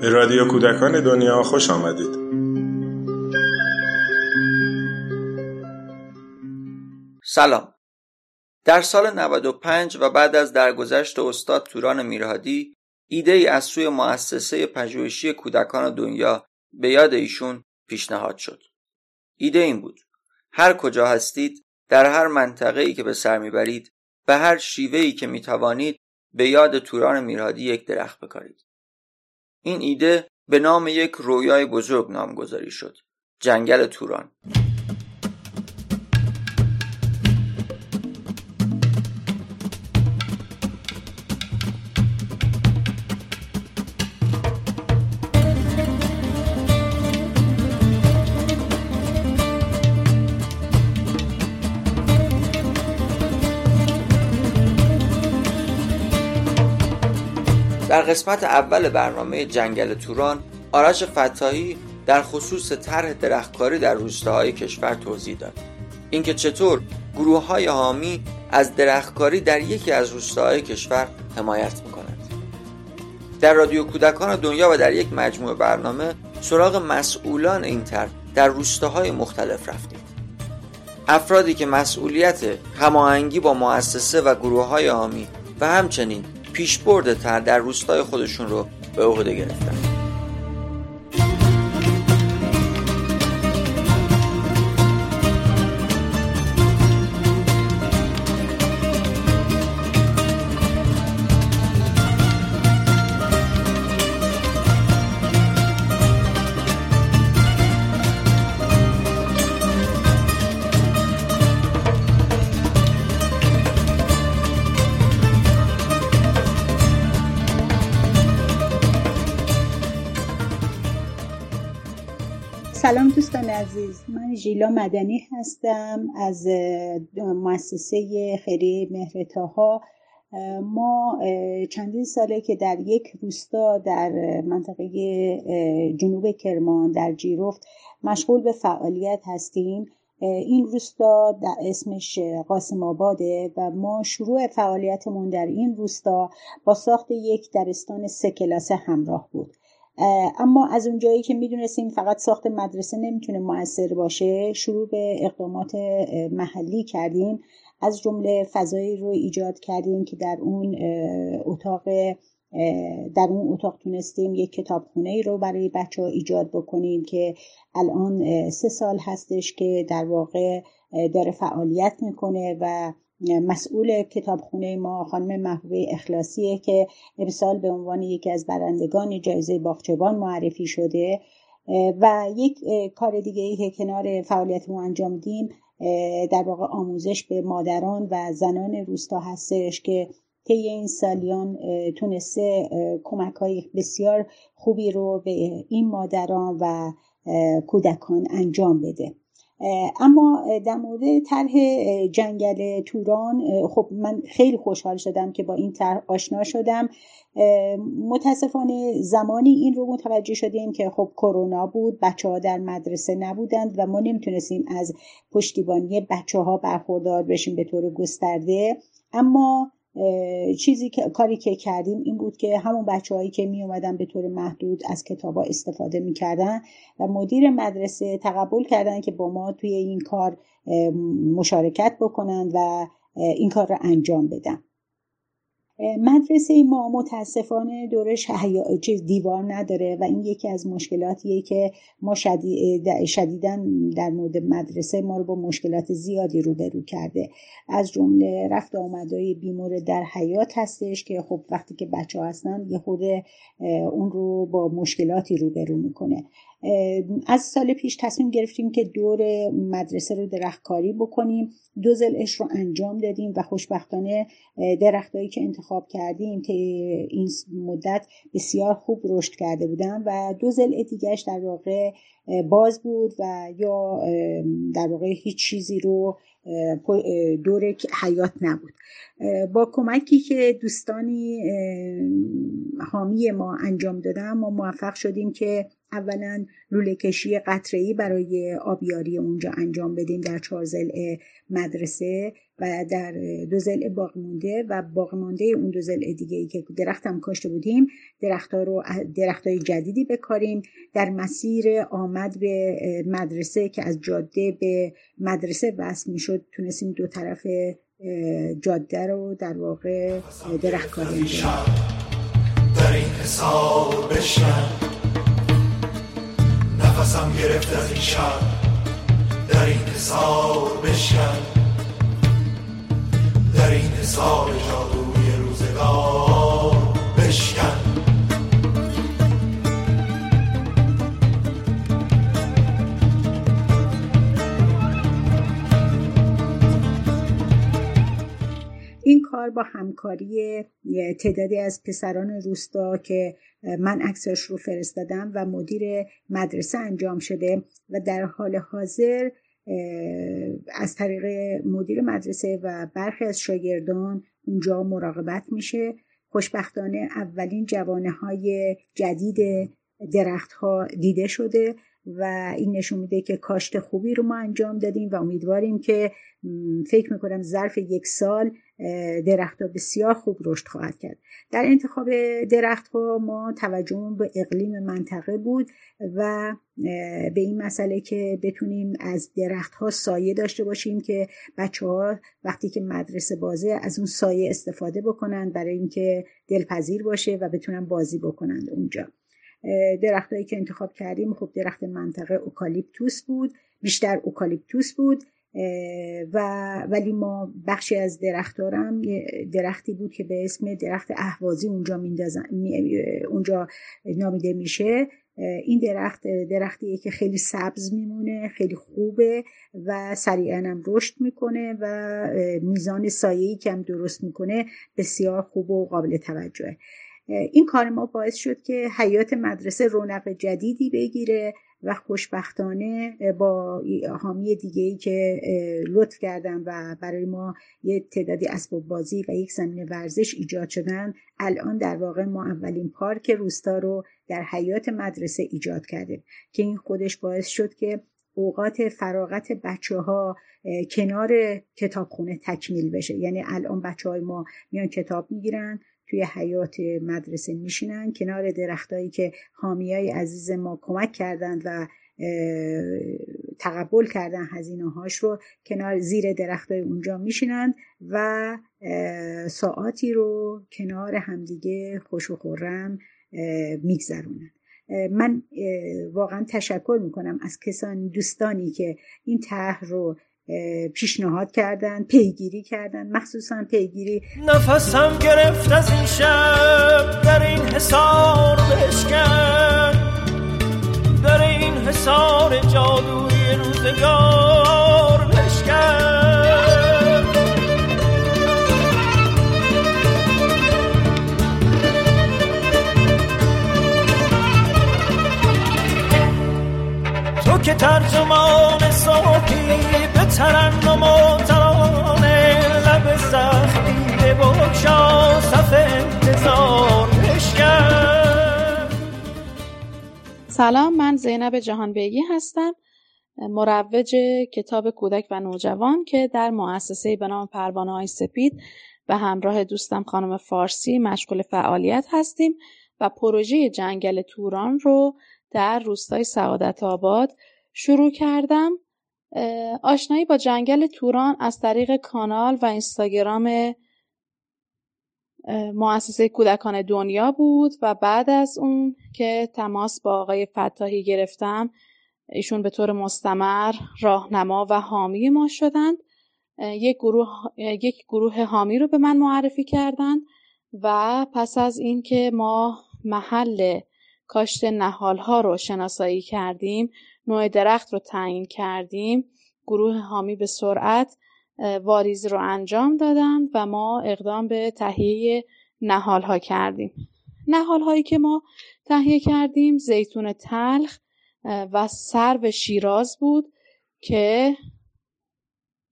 به رادیو کودکان دنیا خوش آمدید. سلام. در سال 95 و بعد از درگذشت استاد توران میرهادی ایده ای از سوی مؤسسه پژوهشی کودکان دنیا به یاد ایشون پیشنهاد شد. ایده این بود هر کجا هستید در هر منطقه ای که به سر می‌برید به هر شیوه ای که می‌توانید به یاد توران میرهادی یک درخت بکارید. این ایده به نام یک رویای بزرگ نامگذاری شد. جنگل توران. در قسمت اول برنامه جنگل توران آرش فتاحی در خصوص طرح درختکاری در روستاهای کشور توضیح داد. اینکه چطور گروه های حامی از درختکاری در یکی از روستاهای کشور حمایت می‌کنند. در رادیو کودکان دنیا و در یک مجموعه برنامه سراغ مسئولان این طرح در روستاهای مختلف رفتیم. افرادی که مسئولیت هماهنگی با مؤسسه و گروه های حامی و همچنین پیشبرد تر در روستای خودشون رو به عهده گرفتن. سلام دوستان عزیز. من ژیلا مدنی هستم از مؤسسه خیریه مهرتاها. ما چندین ساله که در یک روستا در منطقه جنوب کرمان در جیرفت مشغول به فعالیت هستیم. این روستا در اسمش قاسم آباده و ما شروع فعالیتمون در این روستا با ساخت یک درستان سه کلاسه همراه بود. اما از اونجایی که می‌دونستیم فقط ساخت مدرسه نمی‌تونه موثر باشه شروع به اقدامات محلی کردیم. از جمله فضایی رو ایجاد کردیم که در اون اتاق در اون اتاق تونستیم یک کتابخونه ای رو برای بچه ها ایجاد بکنیم که الان سه سال هستش که در واقع داره فعالیت می‌کنه و مسئول کتابخونه ما خانم محبوبه اخلاصیه که امسال به عنوان یکی از برندگان جایزه باغچبان معرفی شده. و یک کار دیگه ای که کنار فعالیت ما انجام دیم در واقع آموزش به مادران و زنان روستا هستش که طی این سالیان تونسته کمک های بسیار خوبی رو به این مادران و کودکان انجام بده. اما در مورد طرح جنگل توران خب من خیلی خوشحال شدم که با این طرح آشنا شدم. متاسفانه زمانی این رو متوجه شدیم که خب کرونا بود بچه ها در مدرسه نبودند و ما نمی‌تونستیم از پشتیبانی بچه ها برخوردار بشیم به طور گسترده. اما چیزی که کاری که کردیم این بود که همون بچه هایی که می اومدن به طور محدود از کتابا استفاده می‌کردن و مدیر مدرسه تقبل کردن که با ما توی این کار مشارکت بکنن و این کار رو انجام بدن. مدرسه ما متاسفانه دورش چیز دیوار نداره و این یکی از مشکلاتیه که ما شدیدا در مورد مدرسه ما رو با مشکلات زیادی روبرو کرده. از جمله رفت آمدهای بیمورد در حیات هستش که خب وقتی که بچه ها هستن یه خود اون رو با مشکلاتی روبرو می‌کنه. از سال پیش تصمیم گرفتیم که دور مدرسه رو درختکاری بکنیم. دو زلش رو انجام دادیم و خوشبختانه درختهایی که انتخاب کردیم این مدت بسیار خوب رشد کرده بودن و دو زل دیگهش در واقع باز بود و یا در واقع هیچ چیزی رو دور حیات نبود. با کمکی که دوستانی حامی ما انجام دادن ما موفق شدیم که اولا لوله کشی قطره‌ای برای آبیاری اونجا انجام بدیم در چهار مدرسه و در دو ضلع باقی مونده و باقی مونده اون دو ضلع دیگه ای که درخت هم کاشته بودیم درخت ها رو درخت های جدیدی بکاریم. در مسیر آمد به مدرسه که از جاده به مدرسه وصل می‌شد تونستیم دو طرف جاده رو در واقع درخت کاری در این حساب بشن نفسم گرفت از این شب در این حساب بشن در این حساب جادوی روزگار بشکن. کار با همکاری تعدادی از پسران روستا که من عکسش رو فرستادم و مدیر مدرسه انجام شده و در حال حاضر از طریق مدیر مدرسه و برخی از شاگردان اونجا مراقبت میشه. خوشبختانه اولین جوانه های جدید درخت ها دیده شده و این نشون میده که کاشت خوبی رو ما انجام دادیم و امیدواریم که فکر می‌کنم ظرف یک سال درختها بسیار خوب رشد خواهد کرد. در انتخاب درختها ما توجه به اقلیم منطقه بود و به این مسئله که بتونیم از درختها سایه داشته باشیم که بچه ها وقتی که مدرسه بازه از اون سایه استفاده بکنن برای اینکه دلپذیر باشه و بتونن بازی بکنن اونجا. درختهایی که انتخاب کردیم خب درخت منطقه اوکالیپتوس بود بیشتر اوکالیپتوس بود و ولی ما بخشی از درختارم درختی بود که به اسم درخت اهوازی اونجا اونجا نامیده میشه. این درخت درختیه که خیلی سبز میمونه خیلی خوبه و سریعا هم رشد می‌کنه و میزان سایه‌ای که هم درست می‌کنه بسیار خوب و قابل توجهه. این کار ما باعث شد که حیات مدرسه رونق جدیدی بگیره و خوشبختانه با حامی دیگه ای که لطف کردن و برای ما یه تعدادی اسباب بازی و یک زمین ورزش ایجاد شدن الان در واقع ما اولین پارک روستا رو در حیات مدرسه ایجاد کرده که این خودش باعث شد که اوقات فراغت بچه ها کنار کتابخونه تکمیل بشه. یعنی الان بچه های ما میان کتاب می‌گیرن توی حیات مدرسه میشینن کنار درختایی که حامیای عزیز ما کمک کردند و تقبل کردن هزینه هاش رو کنار زیر درختای اونجا میشینند و ساعاتی رو کنار همدیگه خوش و خورم میگذرونن. من واقعا تشکر می‌کنم از کسانی دوستانی که این طرح رو پیشنهاد کردن پیگیری کردن مخصوصا پیگیری. نفسم گرفت از این شب در این حسار بشکن. در این حسار جادوی روزگار بشکن. تو که ترجمان ترنم و ترانه لب سلام من زینب جهانبیگی هستم مروج کتاب کودک و نوجوان که در مؤسسه به نام پروانه های سپید و همراه دوستم خانم فارسی مشغول فعالیت هستیم و پروژه جنگل توران رو در روستای سعادت آباد شروع کردم. آشنایی با جنگل توران از طریق کانال و اینستاگرام مؤسسه کودکان دنیا بود و بعد از اون که تماس با آقای فتاحی گرفتم ایشون به طور مستمر راهنما و حامی ما شدند. یک گروه, یک گروه حامی رو به من معرفی کردند و پس از اینکه ما محل کاشت نهال ها رو شناسایی کردیم نوع درخت رو تعیین کردیم گروه حامی به سرعت واریز رو انجام دادن و ما اقدام به تهیه نهال ها کردیم. نهال هایی که ما تهیه کردیم زیتون تلخ و سرو شیراز بود که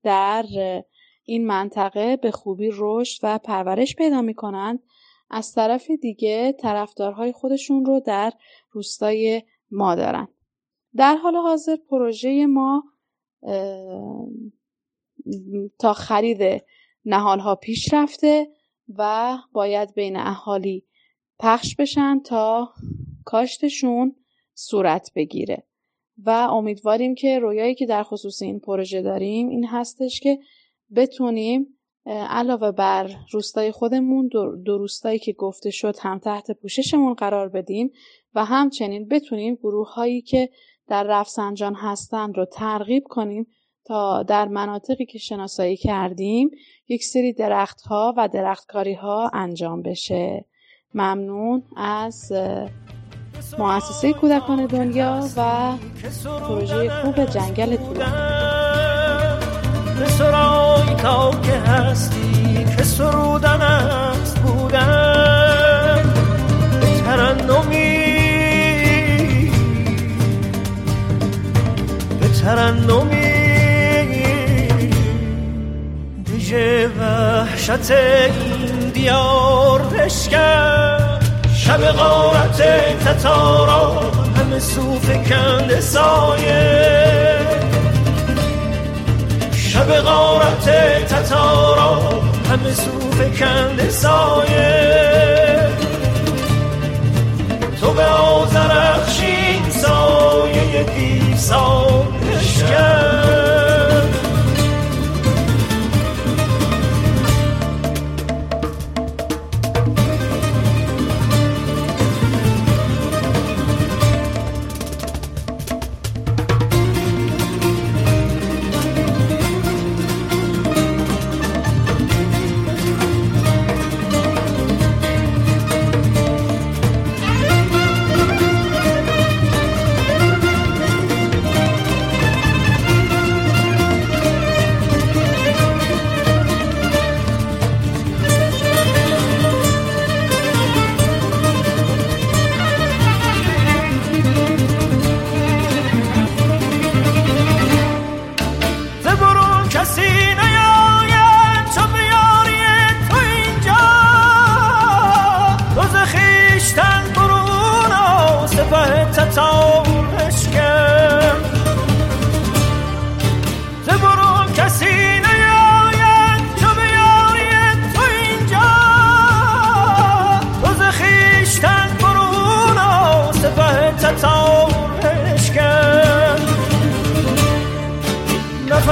در این منطقه به خوبی رشد و پرورش پیدا می کنند از طرف دیگه طرفدارهای خودشون رو در روستای ما دارن. در حال حاضر پروژه ما تا خرید نهالها پیش رفته و باید بین اهالی پخش بشن تا کاشتشون صورت بگیره. و امیدواریم که رویایی که در خصوص این پروژه داریم این هستش که بتونیم علاوه بر روستای خودمون دو روستایی که گفته شد هم تحت پوششمون قرار بدیم و همچنین بتونیم گروه هایی که در رفسنجان هستند رو ترغیب کنیم تا در مناطقی که شناسایی کردیم یک سری درخت ها و درختکاری ها انجام بشه. ممنون از مؤسسه کودکان دنیا و پروژه خوب جنگل طولان تا که هستی که سرودن است بودن. به ترنمی به ترنمی. دیجه وحشت این دیار بشکن شب غارت تتارا همه صوف کند سایه. شب غارت تتارا همه صوف کند سایه. تو به آزرخشین سایه دیسان بشکن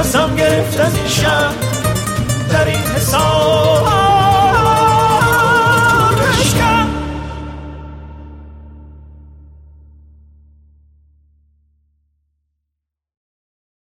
نفسم گرفت از این شب در این حساب